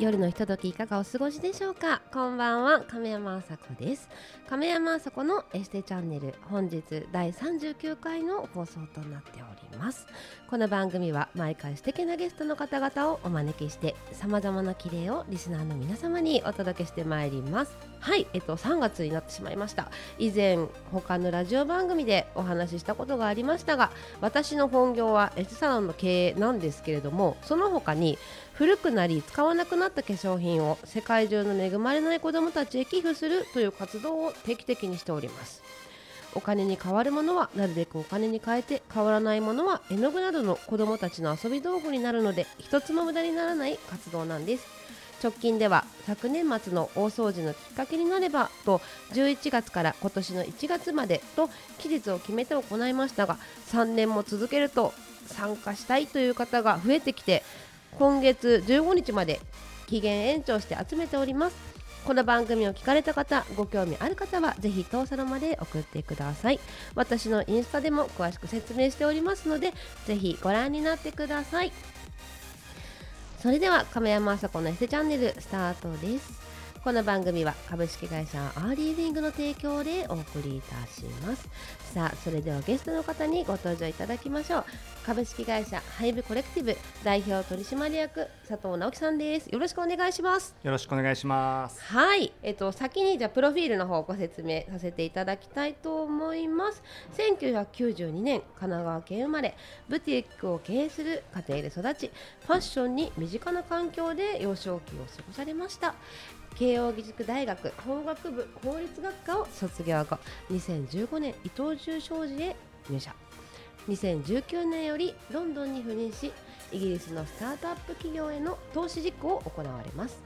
夜のひとときいかがお過ごしでしょうか？こんばんは亀山あさこです。亀山あさこのエステチャンネル本日第39回の放送となっております。この番組は毎回素敵なゲストの方々をお招きして様々な綺麗をリスナーの皆様にお届けしてまいります。はいえっと3月になってしまいました。以前他のラジオ番組でお話ししたことがありましたが私の本業はエステサロンの経営なんですけれどもその他に古くなり使わなくなった化粧品を世界中の恵まれない子どもたちへ寄付するという活動を定期的にしております。お金に変わるものはなるべくお金に変えて変わらないものは絵の具などの子どもたちの遊び道具になるので一つも無駄にならない活動なんです。直近では昨年末の大掃除のきっかけになればと11月から今年の1月までと期日を決めて行いましたが3年も続けると参加したいという方が増えてきて今月15日まで期限延長して集めております。この番組を聞かれた方ご興味ある方はぜひ当サロンまで送ってください。私のインスタでも詳しく説明しておりますのでぜひご覧になってください。それでは亀山あさこのエステチャンネルスタートです。この番組は株式会社アーリーリングの提供でお送りいたします。さあそれではゲストの方にご登場いただきましょう。株式会社ハイブコレクティブ代表取締役佐藤直樹さんです。よろしくお願いします。よろしくお願いします。はい。えっと先にじゃあプロフィールの方をご説明させていただきたいと思います。1992年神奈川県生まれブティックを経営する家庭で育ちファッションに身近な環境で幼少期を過ごされました慶應義塾大学法学部法律学科を卒業後2015年伊藤忠商事へ入社。2019年よりロンドンに赴任しイギリスのスタートアップ企業への投資実行を行われます。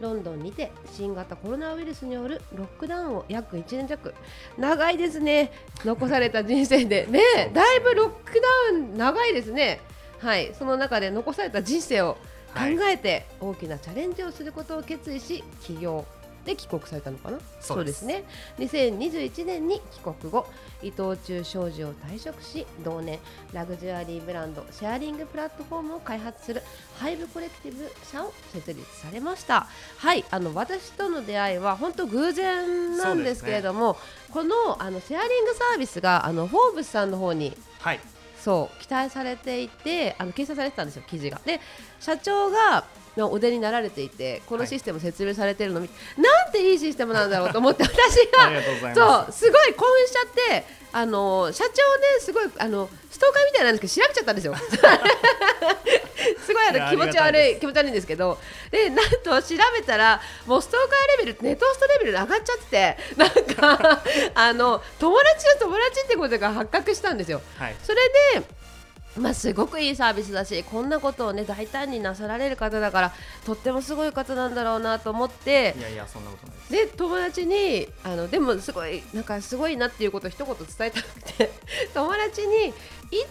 ロンドンにて新型コロナウイルスによるロックダウンを約1年弱。長いですね。残された 人生で。ねだいぶロックダウン長いですね。はい。その中で残された人生を考えて大きなチャレンジをすることを決意し起業で帰国されたのかな？そうです。ね。2021年に帰国後伊藤忠商事を退職し同年ラグジュアリーブランドシェアリングプラットフォームを開発するハイブコレクティブ社を設立されました。はいあの私との出会いは本当偶然なんですけれども、ね、このあのシェアリングサービスがあのフォーブスさんの方に、はいそう期待されていてあの掲載されてたんですよ記事が。で社長がのお出になられていてこのシステム説明されてるの見て、はい、なんていいシステムなんだろうと思って私がそうすごい興奮しちゃってあの社長ねすごいあのストーカーみたいなんですけど調べちゃったんですよ。すごいあの気持ち悪い気持ち悪いんですけどでなんと調べたらもうストーカーレベルネトストレベルで上がっちゃってて なんかあの友達の友達ってことが発覚したんですよ。はい、それでまあ、すごくいいサービスだしこんなことをね大胆になさられる方だからとってもすごい方なんだろうなと思っていやいやそんなことないで友達にあのでもすごいなんかすごいなっていうことを一言伝えたくて 友達にい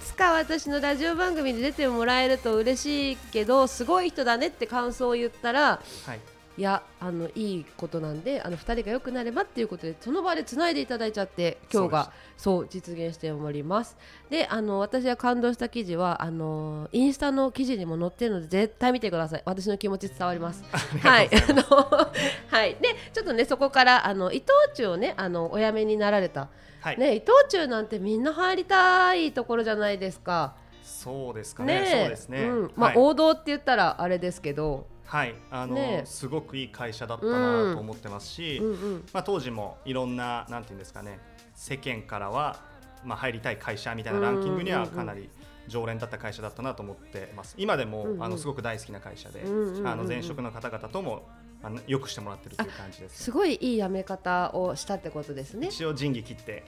つか私のラジオ番組で出てもらえると嬉しいけどすごい人だねって感想を言ったら、はいいやあのいいことなんであの2人が良くなればっていうことでその場でつないでいただいちゃって今日がそう実現しております。であの私が感動した記事はあのインスタの記事にも載ってるので絶対見てください。私の気持ち伝わります。はい。あの はい。でちょっとねそこからあの伊藤忠をねあのお辞めになられた、はい、ね伊藤忠なんてみんな入りたいところじゃないですか。そうですかね。ねそうですね、うん、まあ、はい、王道って言ったらあれですけどはいあの、ね、すごくいい会社だったなと思ってますし、うん。うんうん、まあ、当時もいろんななんていうんですかね世間からは、まあ、入りたい会社みたいなランキングにはかなり常連だった会社だったなと思ってます。今でも、うんうん、あのすごく大好きな会社で、うんうん、あの前職の方々ともあのよくしてもらってるという感じです、すごいいい辞め方をしたってことですね。一応仁義切って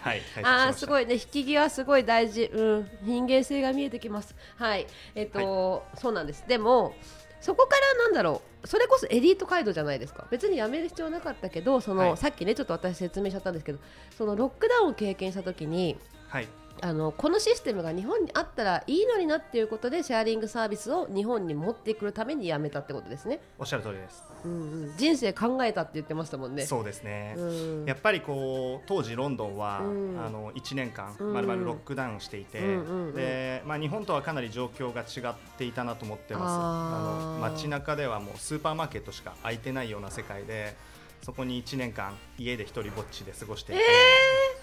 はい、あすごいね引き際すごい大事、うん、人間性が見えてきます。はい。えっ、ー、と、はい、そうなんです。でもそこからなんだろうそれこそエリート街道じゃないですか。別に辞める必要なかったけどその、はい、さっきねちょっと私説明しちゃったんですけどそのロックダウンを経験した時に、はい、あのこのシステムが日本にあったらいいのになっていうことでシェアリングサービスを日本に持ってくるためにやめたってことですね。おっしゃる通りです。うんうん、人生考えたって言ってましたもんね。そうですね。うん、やっぱりこう当時ロンドンは、うん、あの1年間まるまるロックダウンしていて、でまあ日本とはかなり状況が違っていたなと思ってます。あの街中ではもうスーパーマーケットしか空いてないような世界で、そこに1年間家で一人ぼっちで過ごしていて。えー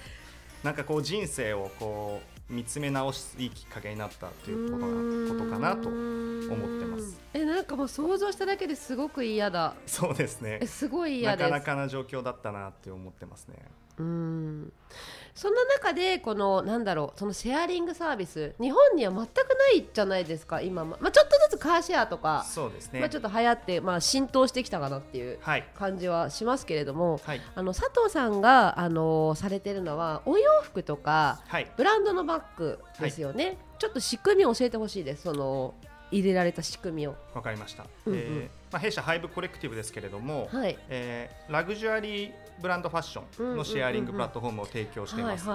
なんかこう人生をこう見つめ直すいいきっかけになったということかなと思ってます。えなんかもう想像しただけですごく嫌だ。そうですね。えすごい嫌なかなかな状況だったなって思ってますねうん。そんな中でこのなんだろうそのシェアリングサービス日本には全くないじゃないですか今まあ、ちょっとずつカーシェアとかそうですね、まあ、ちょっと流行って、まあ、浸透してきたかなっていう感じはしますけれども、はい、あの佐藤さんがあのされてるのはお洋服とか、はい、ブランドのバッグですよね、はい、ちょっと仕組みを教えてほしいですその入れられた仕組みを。わかりました、うんうん、えー、まあ、弊社ハイブコレクティブですけれども、はい、えー、ラグジュアリーブランドファッションのシェアリングプラットフォームを提供しています。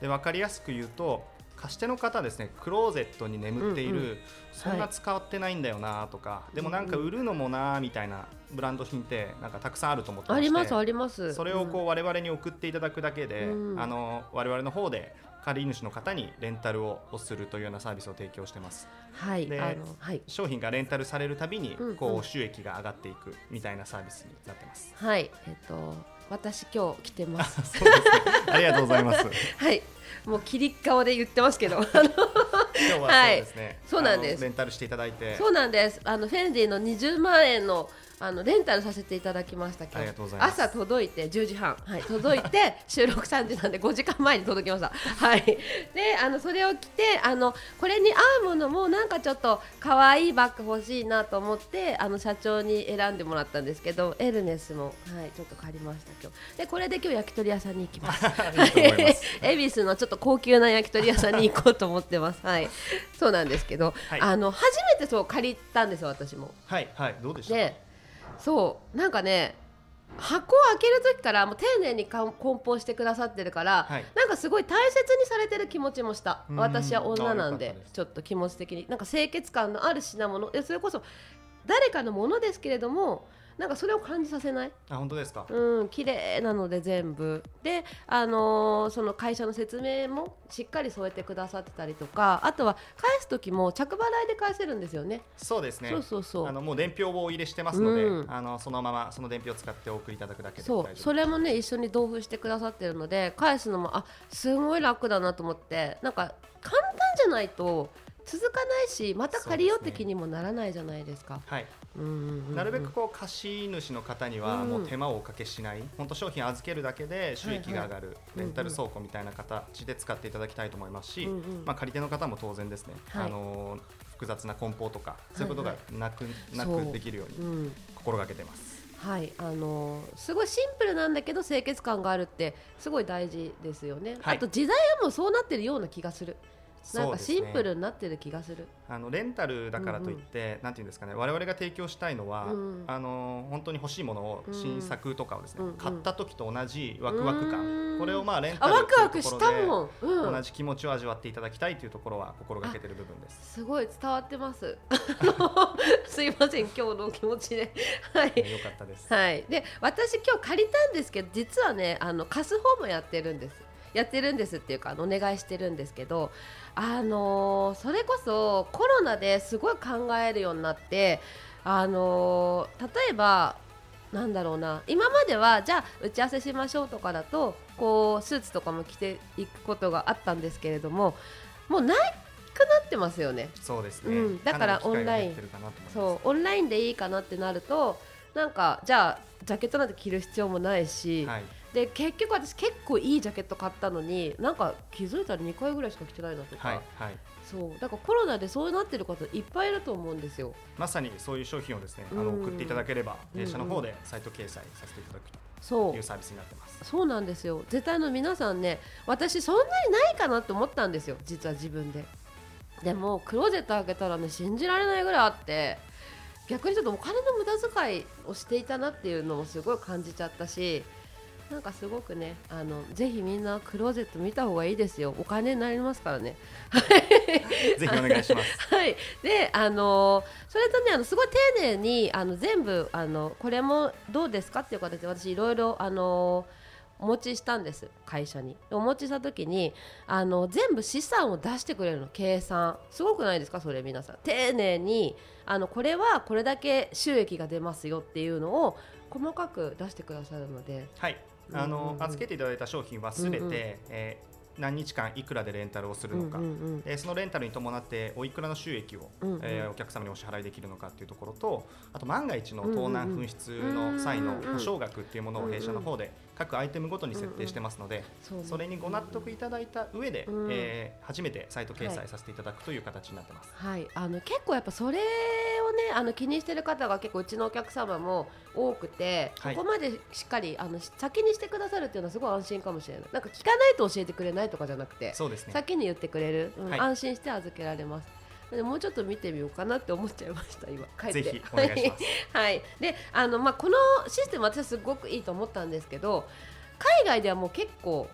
で分かりやすく言うと貸し手の方ですねクローゼットに眠っている、うんうん、そんな使ってないんだよなとか、はい、でもなんか売るのもなみたいなブランド品ってなんかたくさんあると思ってましてありますあります。それをこう我々に送っていただくだけで、うん、あの我々の方で借り主の方にレンタルをするというようなサービスを提供してます。はい、で、はい、商品がレンタルされるたびにこう収益が上がっていくみたいなサービスになってます。はい、えっ、と私今日来てます。すね。ありがとうございます。はい。もう切り顔で言ってますけど。今日はそうですね。そうなんです。レンタルしていただいて。そうなんです。あのフェンディの20万円のあのレンタルさせていただきましたけど朝届いて10時半、はい、届いて 収録3時なんで5時間前に届きました。はい、であのそれを着てあのこれに合うものもなんかちょっと可愛いバッグ欲しいなと思ってあの社長に選んでもらったんですけどエルネスも、はい、ちょっと借りました今日。でこれで今日焼き鳥屋さんに行きます。恵比寿のちょっと高級な焼き鳥屋さんに行こうと思ってます。はい、そうなんですけど、はい、あの初めてそう借りたんですよ私も。はい。はい。どうでした？そう。なんかね箱を開ける時からもう丁寧に梱包してくださってるから、はい、なんかすごい大切にされてる気持ちもした。私は女なんでちょっと気持ち的に。なんか清潔感のある品物。それこそ誰かのものですけれどもなんかそれを感じさせない？あ本当ですか？うん綺麗なので全部。であのー、その会社の説明もしっかり添えてくださってたりとかあとは返す時も着払いで返せるんですよね。そうですね。そうそうそう。あのもう伝票を入れしてますので、うん、あのそのままその伝票を使ってお送りいただくだけでそう。それもね一緒に同封してくださってるので返すのもあすごい楽だなと思ってなんか簡単じゃないと続かないしまた借りようって気にもならないじゃないですか。はいなるべくこう貸主の方にはもう手間をおかけしない、本当商品預けるだけで収益が上がる、レンタル倉庫みたいな形で使っていただきたいと思いますし、まあ、借り手の方も当然ですね、あの複雑な梱包とかそういうことがなく,、なくできるように心がけてます。はい、あのー、すごいシンプルなんだけど清潔感があるってすごい大事ですよね、はい、あと時代はもうそうなってるような気がする。なんかシンプルになってる気がする、ね、あのレンタルだからといって、うんうん、なんていうんですかね我々が提供したいのは、うん、あの本当に欲しいものを新作とかをですね、うん、買った時と同じワクワク感、これをまあレンタルというところで同じ気持ちを味わっていただきたいというところは心がけてる部分です。すごい伝わってます。すいません今日の気持ちで。はい。よかったです。はい。で私今日借りたんですけど実はねあの貸す方もやってるんですやってるんですっていうかお願いしてるんですけどあのー、それこそコロナですごい考えるようになってあのー、例えばなんだろうな今まではじゃあ打ち合わせしましょうとかだとこうスーツとかも着ていくことがあったんですけれどももうないくなってますよね。そうですね、うん、だからオンライン。そう。オンラインでいいかなってなるとなんかじゃあジャケットなんて着る必要もないし、はい、で結局私結構いいジャケット買ったのになんか気づいたら2回ぐらいしか着てないなとか、はいはい、そう。だからコロナでそうなってる方いっぱいいると思うんですよ。まさにそういう商品をですね、あの送っていただければ弊社の方でサイト掲載させていただくと。そう。いうサービスになってます。そうなんですよ。絶対の皆さんね私そんなにないかなって思ったんですよ。実は自分で。でもクローゼット開けたらね信じられないぐらいあって逆にちょっとお金の無駄遣いをしていたなっていうのもすごい感じちゃったしなんかすごくねあのぜひみんなクローゼット見た方がいいですよ。お金になりますからね。ぜひお願いします。はい。であのそれとねあのすごい丁寧にあの全部あのこれもどうですかっていう形で私いろいろあのお持ちしたんです。会社に。お持ちした時にあの全部資産を出してくれるの。計算。すごくないですか？それ皆さん。丁寧にあのこれはこれだけ収益が出ますよっていうのを細かく出してくださるので。はいあの、預けていただいた商品はすべて、うんうん、えー何日間いくらでレンタルをするのか、うんうんうん、えー、そのレンタルに伴っておいくらの収益を、うんうん、えー、お客様にお支払いできるのかっていうところとあと万が一の盗難紛失の際の保証額っていうものを弊社の方で各アイテムごとに設定してますので、うんうん、それにご納得いただいた上で、うん、えー、初めてサイト掲載させていただくという形になってます。はい、あの結構やっぱそれをねあの気にしてる方が結構うちのお客様も多くて、はい、ここまでしっかりあの先にしてくださるっていうのはすごい安心かもしれない。なんか聞かないと教えてくれないとかじゃなくて、そうですね。先に言ってくれる、うんはい、安心して預けられます。もうちょっと見てみようかなって思っちゃいました今。帰って。はい、であのまあこのシステム私はすごくいいと思ったんですけど海外ではもう結構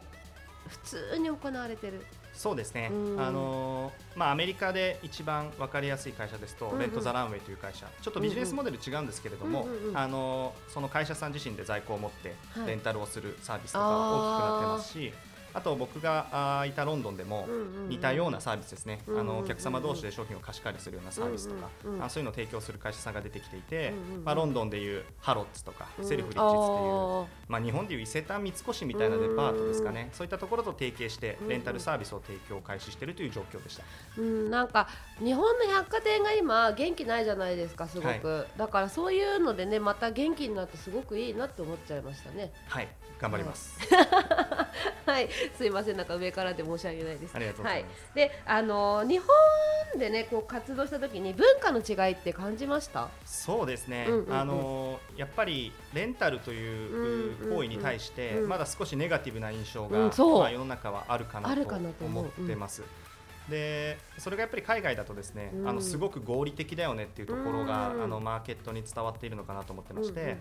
普通に行われてるそうですね、あのー、まあ、アメリカで一番分かりやすい会社ですと、うんうん、レント・ザ・ランウェイという会社、ちょっとビジネスモデル違うんですけれども、あのー、その会社さん自身で在庫を持ってレンタルをするサービスとか大きくなってますし、あと僕があいたロンドンでも似たようなサービスですね、あのお客様同士で商品を貸し借りするようなサービスとか、あそういうのを提供する会社さんが出てきていて、まあ、ロンドンでいうハロッツとか、セルフリッチっていう、まあ、日本でいう伊勢丹三越みたいなデパートですかね、そういったところと提携してレンタルサービスを提供開始しているという状況でした、うん、なんか日本の百貨店が今元気ないじゃないですかすごく、はい、だからそういうのでねまた元気になってすごくいいなって思っちゃいましたね。はい。頑張ります。はい、すいません、なんか上からで申し訳ないです。ありがとう。はい、で、あの日本でね、こう活動した時に文化の違いって感じました？そうですね。うんうんうん、あのやっぱりレンタルという行為に対して、まだ少しネガティブな印象が、うん、まあ世の中はあるかなと思ってます。でそれがやっぱり海外だとですね、うん、あのすごく合理的だよねっていうところが、うん、あのマーケットに伝わっているのかなと思ってまして、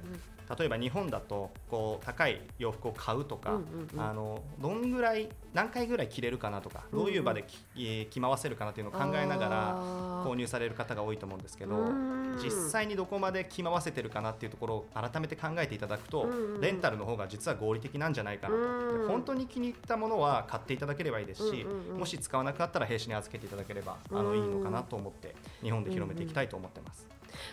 例えば日本だとこう高い洋服を買うとか、あのどんぐらい何回ぐらい着れるかなとか、どういう場で着,、着回せるかなっていうのを考えながら購入される方が多いと思うんですけど実際にどこまで着回せてるかなっていうところを改めて考えていただくと、レンタルの方が実は合理的なんじゃないかなと、本当に気に入ったものは買っていただければいいですし、もし使わなくなったら兵士に預けていただければあのいいのかなと思って日本で広めていきたいと思ってます。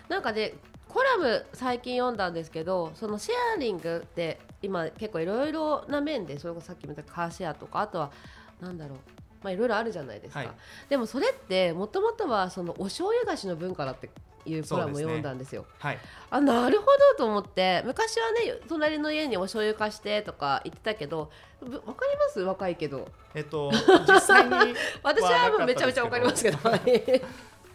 なんかでコラム最近読んだんですけどそのシェアリングって今結構いろいろな面でそれこそさっきも言ったカーシェアとかあとはなんだろうまあいろいろあるじゃないですか、はい、でもそれってもともとはそのお醤油菓子の文化だっていうコラムを読んだんですよ。すねはい、あなるほどと思って昔はね隣の家にお醤油貸してとか言ってたけどわかります？若いけど。えっと 実際に私はもうめちゃめちゃわかりますけど。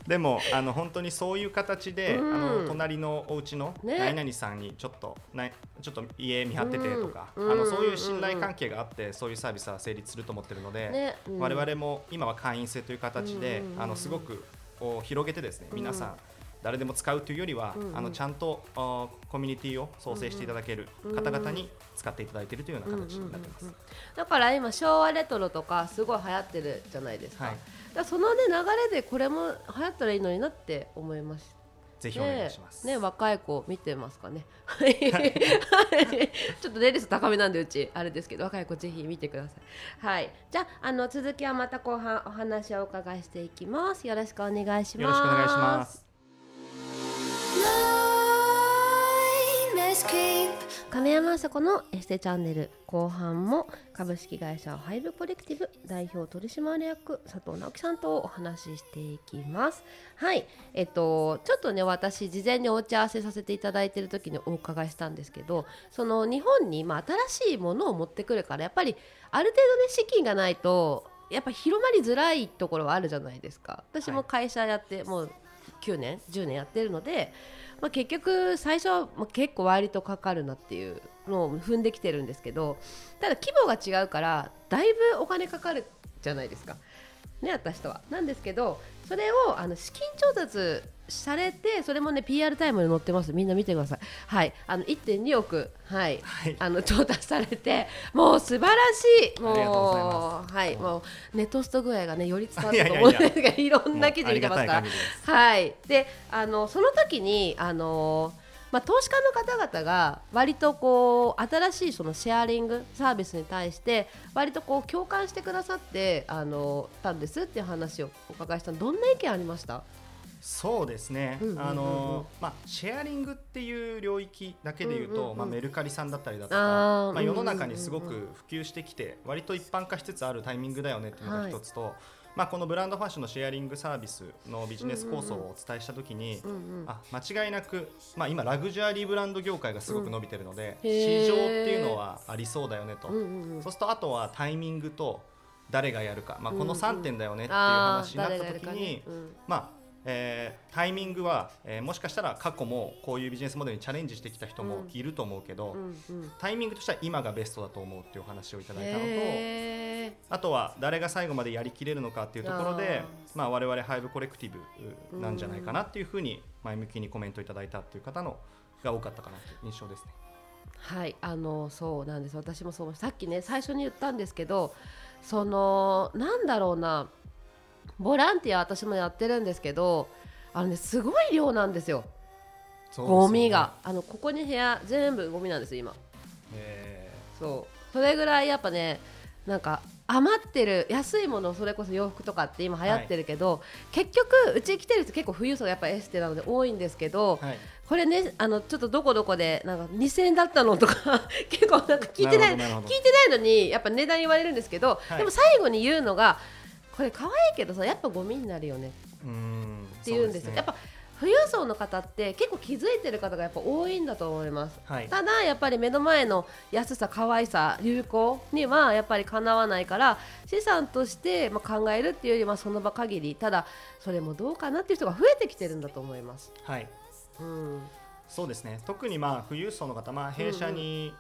でもあの本当にそういう形で、うん、あの隣のお家の何々さんにちょっと、ね、ちょっと家見張っててとか、うん、あのそういう信頼関係があってそういうサービスは成立すると思ってるので、ね。うん、我々も今は会員制という形で、あのすごくを広げてですね皆さん、誰でも使うというよりは、うんうん、あのちゃんとコミュニティを創生していただける方々に使っていただいているというような形になってます、だから今昭和レトロとかすごい流行ってるじゃないですか、はい、だその、ね、流れでこれも流行ったらいいのになって思いましたぜひお願いします。ね、ね、若い子見てますかね。ちょっとレース高めなんでうちあれですけど、若い子ぜひ見てください。はい、じゃあの続きはまた後半お話をお伺いしていきます。よろしくお願いします。よろしくお願いします。亀山麻子のエステチャンネル後半も株式会社ハイブコレクティブ代表取締役佐藤直樹さんとお話ししていきます。はい。えっとちょっとね私事前にお打ち合わせさせていただいている時にお伺いしたんですけどその日本にまあ新しいものを持ってくるからやっぱりある程度ね資金がないとやっぱ広まりづらいところはあるじゃないですか。私も会社やって、もう9年10年やってるので、まあ、結局最初は結構割とかかるなっていうのを踏んできてるんですけどただ規模が違うからだいぶお金かかるじゃないですか。ね、私とは。なんですけどそれをあの資金調達されてそれもね PR タイムに載ってます。みんな見てください。はい。あの1.2億はい、はい、あの調達されてもう素晴らしい。もうはい。もうネットスト具合がねより伝わったと思うんですがいろんな記事見てます。からはい。であのその時にあのまあ、投資家の方々が割とこう新しいそのシェアリングサービスに対して割とこう共感してくださってあのたんですっていう話をお伺いしたどんな意見ありました？そうですね、あのまあ、シェアリングっていう領域だけでいうと、まあ、メルカリさんだったりだとかまあ、世の中にすごく普及してきて割と一般化しつつあるタイミングだよねっていうのが一つと、はい、まあ、このブランドファッションのシェアリングサービスのビジネス構想をお伝えしたときに、あ間違いなく、まあ、今ラグジュアリーブランド業界がすごく伸びてるので、市場っていうのはありそうだよねと、そうするとあとはタイミングと誰がやるか、まあ、この3点だよねっていう話になったときに、まあえー、タイミングは、えー、もしかしたら過去もこういうビジネスモデルにチャレンジしてきた人もいると思うけど、うんうん、タイミングとしては今がベストだと思うっていう話をいただいたのとあとは誰が最後までやりきれるのかっていうところでまあ、我々ハイブコレクティブなんじゃないかなっていうふうに前向きにコメントいただいたっていう方のが多かったかなという印象ですね。はい。あのそうなんです。私もそう。さっきね最初に言ったんですけどそのなんだろうなボランティア私もやってるんですけどあのねすごい量なんですよ。ゴミが。あのここに部屋全部ゴミなんです今。そう。それぐらいやっぱねなんか余ってる安いものそれこそ洋服とかって今流行ってるけど、はい、結局うち来てる人結構富裕層がやっぱエステなので多いんですけど、はい、これねあのちょっとどこどこでなんか2000円だったのとか 結構なんか聞いてない聞いてないのにやっぱ値段言われるんですけど、はい、でも最後に言うのがこれ可愛いけどさやっぱゴミになるよね。って言うんですよ、ね、やっぱ富裕層の方って結構気づいてる方がやっぱ多いんだと思います、はい、ただやっぱり目の前の安さ可愛さ流行にはやっぱりかなわないから資産としてま考えるっていうよりはその場限りただそれもどうかなっていう人が増えてきてるんだと思います。はい、うん、そうですね。特にまあ富裕層の方、まあ、弊社に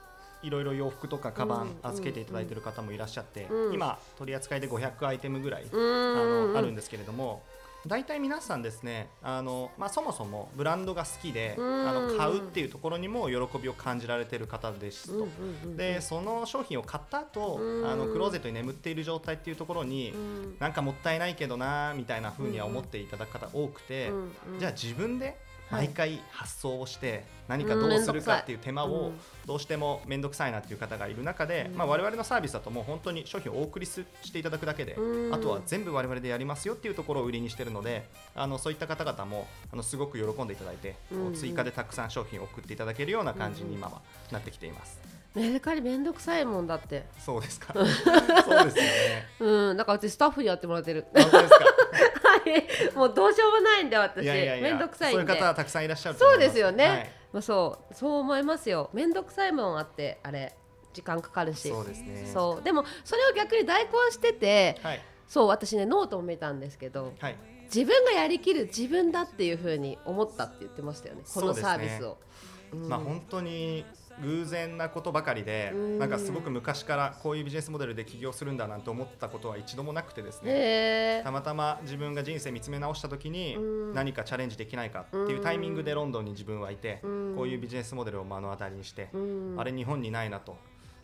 いろいろ洋服とかカバン預けていただいている方もいらっしゃって、今取り扱いで500アイテムぐらい、あのあるんですけれども大体皆さんですねあの、まあ、そもそもブランドが好きで、あの買うっていうところにも喜びを感じられている方ですと、でその商品を買った後、あのクローゼットに眠っている状態っていうところに、なんかもったいないけどなみたいなふうには思っていただく方多くて、じゃあ自分で毎回発送をして何かどうするかっていう手間をどうしても面倒くさいなっていう方がいる中で、まあ、我々のサービスだともう本当に商品をお送りしていただくだけであとは全部我々でやりますよっていうところを売りにしているのであのそういった方々もあのすごく喜んでいただいて追加でたくさん商品を送っていただけるような感じに今はなってきています。メルカリめんどくさいもんだって。そうですか。そうですよね。うんだからうちスタッフにやってもらってる。はい。もうどうしようもないんで私。めんどくさいんで。そういう方はたくさんいらっしゃるそうですよね、はい、まあそうそう思いますよ。めんどくさいもんあってあれ時間かかるし。そうですね。そう。でもそれを逆に代行してて、はい、そう私ねノートを見たんですけど、はい、自分がやりきる自分だっていうふうに思ったって言ってましたよね。このサービスを、ねうん、まあ本当に偶然なことばかりでなんかすごく昔からこういうビジネスモデルで起業するんだなんて思ったことは一度もなくてですね。たまたま自分が人生見つめ直した時に何かチャレンジできないかっていうタイミングでロンドンに自分はいてこういうビジネスモデルを目の当たりにしてあれ日本にないなと、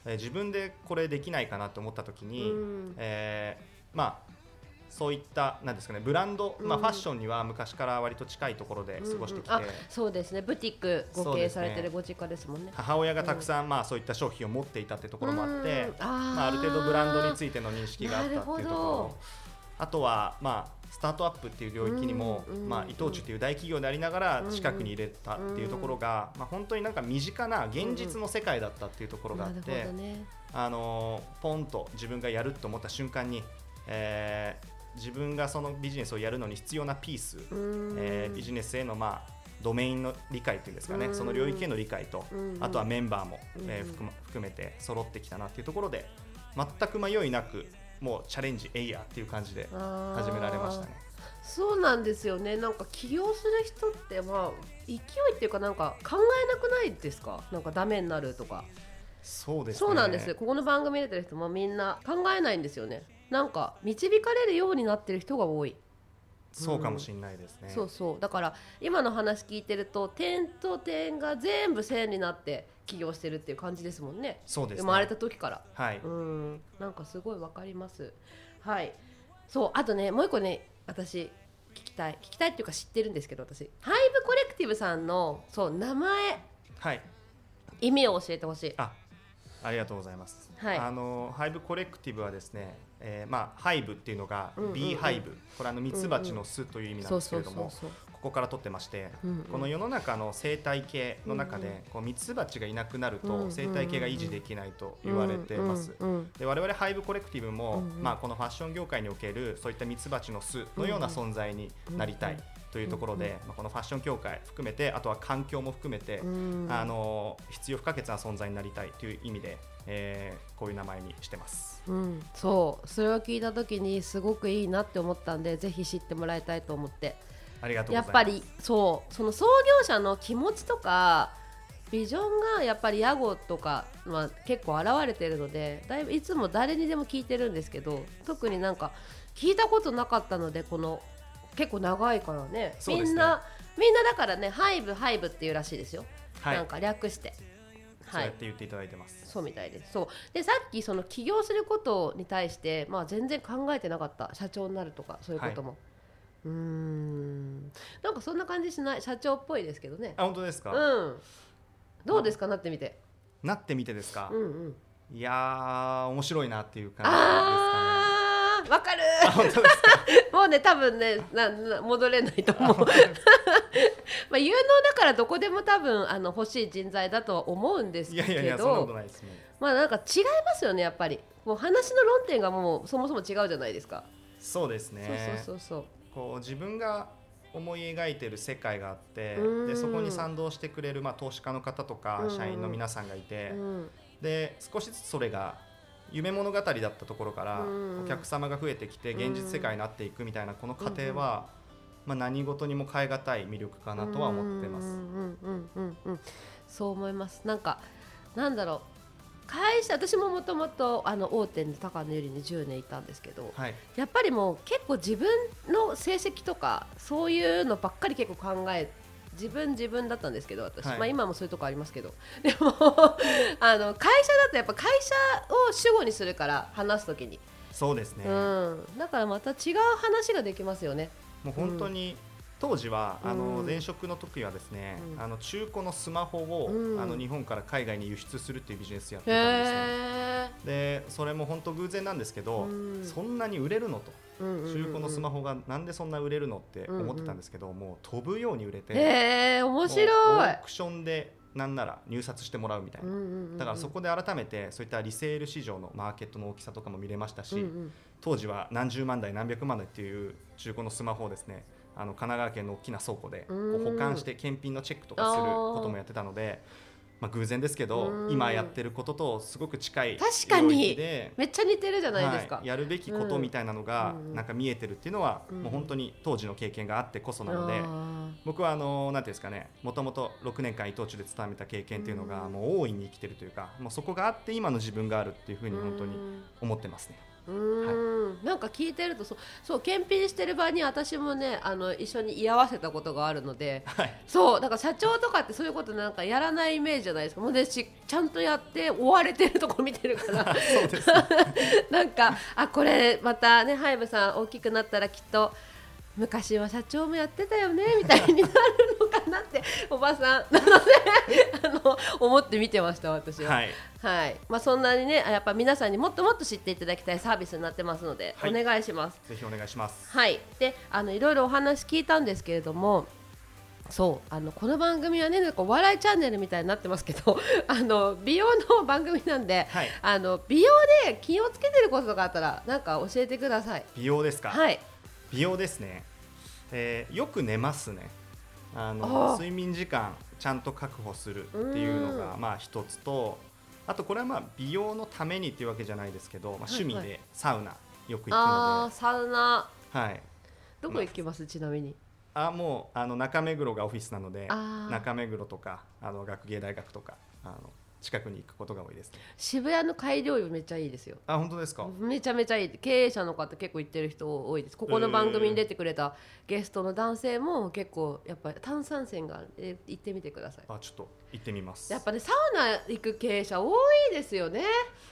え自分でこれできないかなと思った時に、えー、まあそういったなんですかねブランド、まあ、ファッションには昔から割と近いところで過ごしてきて、うんうん、そうですね。ブティックご経営されてるご実家ですもんね、ね、母親がたくさん、まあ、そういった商品を持っていたってところもあって、あまあ、ある程度ブランドについての認識があったっていうところ。あとは、まあ、スタートアップっていう領域にも、まあ、伊藤忠という大企業でありながら近くに入れたっていうところが、まあ、本当になんか身近な現実の世界だったっていうところがあって、あのポンと自分がやると思った瞬間に、えー、自分がそのビジネスをやるのに必要なピース、えー、ビジネスへのまあドメインの理解というんですかねその領域への理解とあとはメンバーも、えー、含めて揃ってきたなっていうところで全く迷いなくもうチャレンジエイヤーっていう感じで始められましたね。そうなんですよね。なんか起業する人ってまあ勢いっていうかなんか考えなくないですか？なんかダメになるとか。そうです、ね、そうなんですここの番組出てる人もみんな考えないんですよねなんか導かれるようになってる人が多い。そうかもしれないですね、うん、そうそう。だから今の話聞いてると点と点が全部線になって起業してるっていう感じですもんね。そうです、ね、生まれた時から。はい。うん。なんかすごいわかります。はい。そうあとねもう一個ね私聞きたい。聞きたいっていうか知ってるんですけど私。ハイブコレクティブさんのそう名前。はい。意味を教えてほしい。あありがとうございます、はい、あのハイブコレクティブはですね、えー、まあハイブっていうのが B ハイブ、これあのミツバチの巣という意味なんですけれどもここから取ってまして、この世の中の生態系の中でこうミツバチがいなくなると生態系が維持できないと言われてます。で我々ハイブコレクティブも、まあ、このファッション業界におけるそういったミツバチの巣のような存在になりたい。というところで、まあ、このファッション協会含めてあとは環境も含めて、あの必要不可欠な存在になりたいという意味で、えー、こういう名前にしてます、うん、そう。それを聞いた時にすごくいいなって思ったんでぜひ知ってもらいたいと思って。ありがとうやっぱりそう。その創業者の気持ちとかビジョンがやっぱり屋号とか、まあ、結構現れてるのでだいぶいつも誰にでも聞いてるんですけど特になんか聞いたことなかったのでこの結構長いからね、ね、みんなみんなだからねハイブハイブっていうらしいですよ、はい、なんか略して。そうやって言っていただいてます、そうみたいです。そう。でさっきその起業することに対して、まあ、全然考えてなかった。社長になるとかそういうことも、はい、うん。なんかそんな感じしない？社長っぽいですけどね。あ本当ですか？うん。どうですか、なってみて。なってみてですか、うんうん、いや面白いなっていう感じですかねわかる。もうね多分ねなな戻れないと思う。まあ有能だからどこでも多分あの欲しい人材だとは思うんですけど。いやいやそんなことないです。ねまあなんか違いますよねやっぱり。もう話の論点がもうそもそも違うじゃないですか。そうですね。そうそうそうこう自分が思い描いてる世界があってでそこに賛同してくれる、まあ、投資家の方とか社員の皆さんがいて、で少しずつそれが夢物語だったところからお客様が増えてきて現実世界になっていくみたいなこの過程は、まあ、何事にも変え難い魅力かなとは思ってます。そう思います。なんかなんだろう。会社私ももともと大手に高野由里に10年いたんですけど、はい、やっぱりもう結構自分の成績とかそういうのばっかり結構考え自分自分だったんですけど私、はい、まあ、今もそういうとこありますけど。でもあの会社だとやっぱ会社を主語にするから話すときに。そうですね、うん、だからまた違う話ができますよね。もう本当に、当時はあの前職の時はですね、あの中古のスマホを、あの日本から海外に輸出するっていうビジネスやってたんですね。でそれも本当偶然なんですけど、そんなに売れるのと。中古のスマホがなんでそんな売れるのって思ってたんですけど、もう飛ぶように売れて、え面白い。オークションでなんなら入札してもらうみたいな、だからそこで改めてそういったリセール市場のマーケットの大きさとかも見れましたし、うんうん、当時は何十万台何百万台っていう中古のスマホをですねあの神奈川県の大きな倉庫でこう保管して検品のチェックとかすることもやってたので。まあ、偶然ですけど今やってることとすごく近い確かに。めっちゃ似てるじゃないですか、はい、やるべきことみたいなのがなんか見えてるっていうのは、もう本当に当時の経験があってこそなので、僕はあのなんていうんですかねもともと6年間伊藤忠で勤めた経験っていうのがもう大いに生きてるというかもうそこがあって今の自分があるっていうふうに本当に思ってますね。うん。はい、なんか聞いてるとそうそう検品してる場に私もねあの一緒に居合わせたことがあるので、はい、そうだから社長とかってそういうことなんかやらないイメージじゃないですか。もうねしちゃんとやって追われてるとこ見てるから。そうです、なんかあこれまたねハイブさん大きくなったらきっと昔は社長もやってたよねみたいになるのかなっておばさん。なので あの思って見てました私は。はい、はい、まあ、そんなにねやっぱ皆さんにもっともっと知っていただきたいサービスになってますので、はい、お願いします。ぜひお願いします。はい、であのいろいろお話聞いたんですけれども。そうあのこの番組はねなんかお笑いチャンネルみたいになってますけど あの美容の番組なんで、はい、あの美容で気をつけてることがあったらなんか教えてください。美容ですか？はい。美容ですね。えー、よく寝ますね。あの睡眠時間ちゃんと確保するっていうのがまあ一つとあとこれはまあ美容のためにっていうわけじゃないですけど、まあ、趣味でサウナよく行くので、サウナ。はい。どこ行きます、まあ、ちなみに。あもうあの中目黒がオフィスなので中目黒とかあの学芸大学とかあの近くに行くことが多いです、ね、渋谷の改良湯めっちゃいいですよ。あ本当ですか？めちゃめちゃいい。経営者の方結構行ってる人多いです。ここの番組に出てくれたゲストの男性も結構やっぱり炭酸泉が行ってみてください。あちょっと行ってみます。やっぱねサウナ行く経営者多いですよね。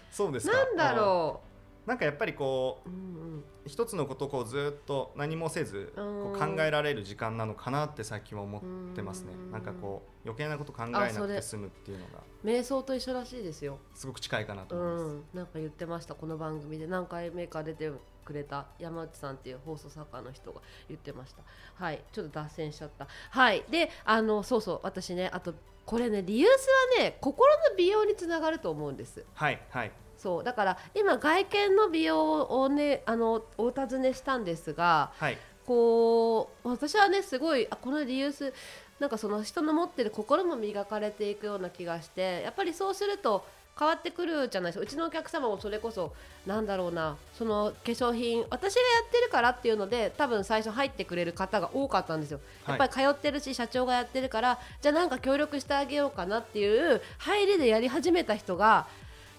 そうですなんだろうなんかやっぱりこう、うんうん、一つのことをこうずっと何もせずこう考えられる時間なのかなって最近は思ってますね。んなんかこう余計なこと考えなくて済むっていうのが瞑想と一緒らしいですよ。すごく近いかなと思います。うん、なんか言ってましたこの番組で何回目か出てくれた山内さんっていう放送作家の人が言ってました。はい、ちょっと脱線しちゃった。はい、で、あのそうそう私ねあとこれねリユースはね心の美容につながると思うんです。はいはい。そうだから今外見の美容をねあのお尋ねしたんですが、はい、こう私はねすごいあこのリユースなんかその人の持ってる心も磨かれていくような気がしてやっぱりそうすると変わってくるじゃないですか。うちのお客様もそれこそなんだろうなその化粧品私がやってるからっていうので多分最初入ってくれる方が多かったんですよ、やっぱり通ってるし社長がやってるからじゃあなんか協力してあげようかなっていう入りでやり始めた人が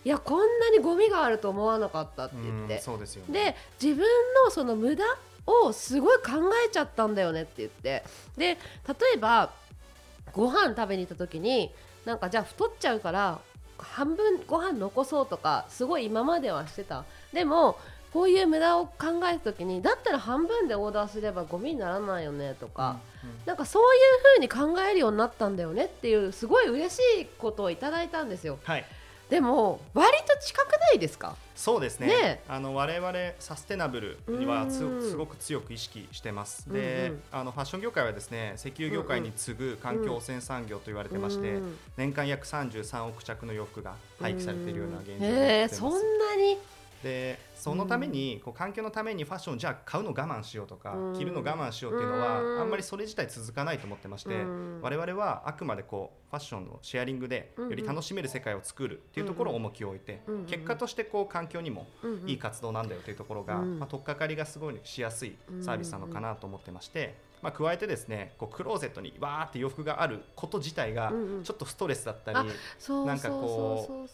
いやこんなにゴミがあると思わなかったって言って。そうですよ、ね、で自分のその無駄をすごい考えちゃったんだよねって言って。で例えばご飯食べに行った時になんかじゃあ太っちゃうから半分ご飯残そうとかすごい今まではしてた。でもこういう無駄を考えた時にだったら半分でオーダーすればゴミにならないよねとか、うんうん、なんかそういう風に考えるようになったんだよねっていうすごい嬉しいことをいただいたんですよ。はいでも割と近くないですか？そうですね。ね。あの我々サステナブルにはすごく強く意識してます、で、うんうん、あのファッション業界はですね石油業界に次ぐ環境汚染産業と言われてまして、うんうん、年間約33億着の洋服が廃棄されているような現状になってます、そんなにでそのために、こう環境のためにファッションじゃあ買うの我慢しようとか、着るの我慢しようっていうのは、あんまりそれ自体続かないと思ってまして、我々はあくまでこうファッションのシェアリングでより楽しめる世界を作るっていうところを重きを置いて、結果としてこう環境にもいい活動なんだよというところが、まあ、取っかかりがすごいしやすいサービスなのかなと思ってまして。まあ、加えてですねこうクローゼットにわーって洋服があること自体がちょっとストレスだったり、うんうん、なんかこ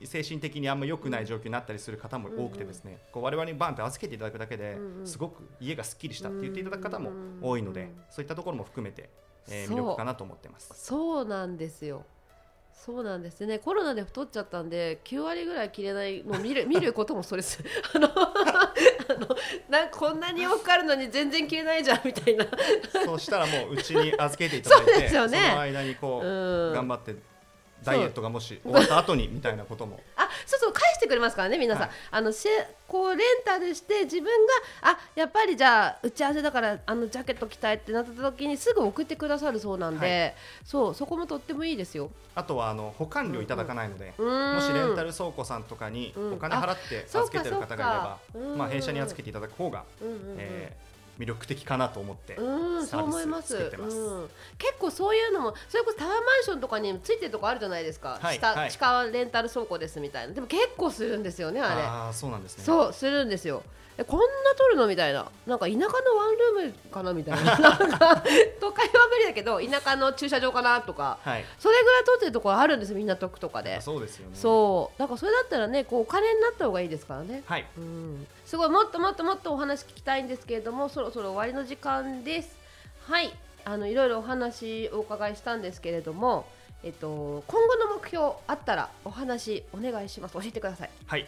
う精神的にあんま良くない状況になったりする方も多くてですね、こう我々にバンって預けていただくだけですごく家がすっきりしたって言っていただく方も多いので、そういったところも含めて、えー、魅力かなと思ってます。そうなんですよそうなんですね。コロナで太っちゃったんで9割ぐらい着れないのを見る 見ることもそれです。あのあのなんこんなに多くあるのに全然着れないじゃんみたいな。そうしたらもううちに預けていただいてそうですよ、ね、その間にこう、うん、頑張ってダイエットがもし終わった後にみたいなことも。あそうそうくれますからね皆さん、はい、あのこうレンタルして自分があやっぱりじゃあ打ち合わせだからあのジャケット着たいってなった時にすぐ送ってくださるそうなんで、はい、そうそこもとってもいいですよ。あとはあの保管料いただかないので、うん。うん、もしレンタル倉庫さんとかにお金払って預けてる方がいれば、うん、まあ弊社に預けていただく方が、うんうんうん、えー魅力的かなと思ってサービス作ってます、うん、結構そういうのもそれこそタワーマンションとかについてるとこあるじゃないですか、はい、下、はい、地下レンタル倉庫ですみたいな。でも結構するんですよねあれ。あそうなんですね。そうするんですよえこんな撮るの？みたいな。なんか田舎のワンルームかな？みたいな。なんか都会は無理だけど田舎の駐車場かな？とか、はい、それぐらい撮ってるところあるんですみんなくとかで。そうですよね。そう。なんかそれだったらねこうお金になった方がいいですからね。はい、うん、すごいもっともっともっとお話聞きたいんですけれどもそろそろ終わりの時間です。はい。あのいろいろお話お伺いしたんですけれどもえっと、今後の目標あったらお話お願いします。教えてください。はい、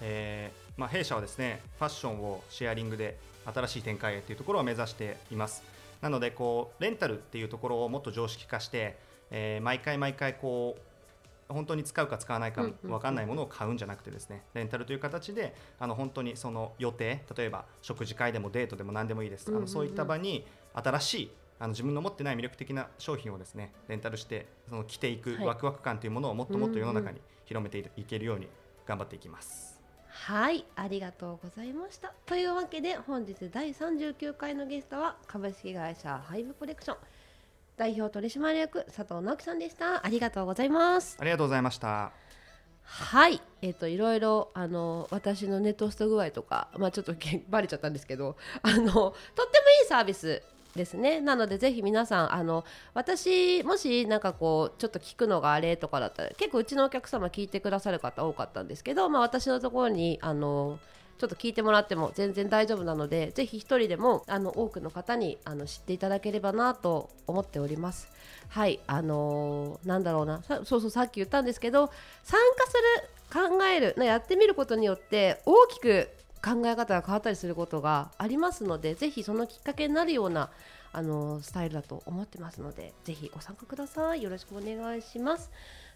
えー、まあ、弊社はですねファッションをシェアリングで新しい展開へというところを目指しています。なのでこうレンタルっていうところをもっと常識化して、えー、毎回毎回こう本当に使うか使わないか分かんないものを買うんじゃなくてですねレンタルという形であの本当にその予定例えば食事会でもデートでも何でもいいです、あのそういった場に新しいあの自分の持ってない魅力的な商品をですねレンタルしてその着ていくワクワク感というものをもっともっと世の中に広めていけるように頑張っていきます。はいありがとうございました。というわけで本日第39回のゲストは株式会社ハイブコレクション代表取締役佐藤直樹さんでした。ありがとうございます。ありがとうございました。はいえっ、ー、といろいろあの私のネットスト具合とかまあちょっとバレちゃったんですけどあのとってもいいサービスですね。なのでぜひ皆さんあの私もしなんかこうちょっと聞くのがあれとかだったら結構うちのお客様聞いてくださる方多かったんですけど、まあ、私のところにあのちょっと聞いてもらっても全然大丈夫なのでぜひ一人でもあの多くの方にあの知っていただければなと思っております。はいあのー、なんだろうな。そうそうさっき言ったんですけど参加する考えるやってみることによって大きく考え方が変わったりすることがありますのでぜひそのきっかけになるようなあのスタイルだと思ってますのでぜひご参加ください。よろしくお願いします。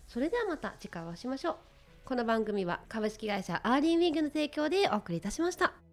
それではまた次回お会いしましょう。この番組は株式会社アーリーウィングの提供でお送りいたしました。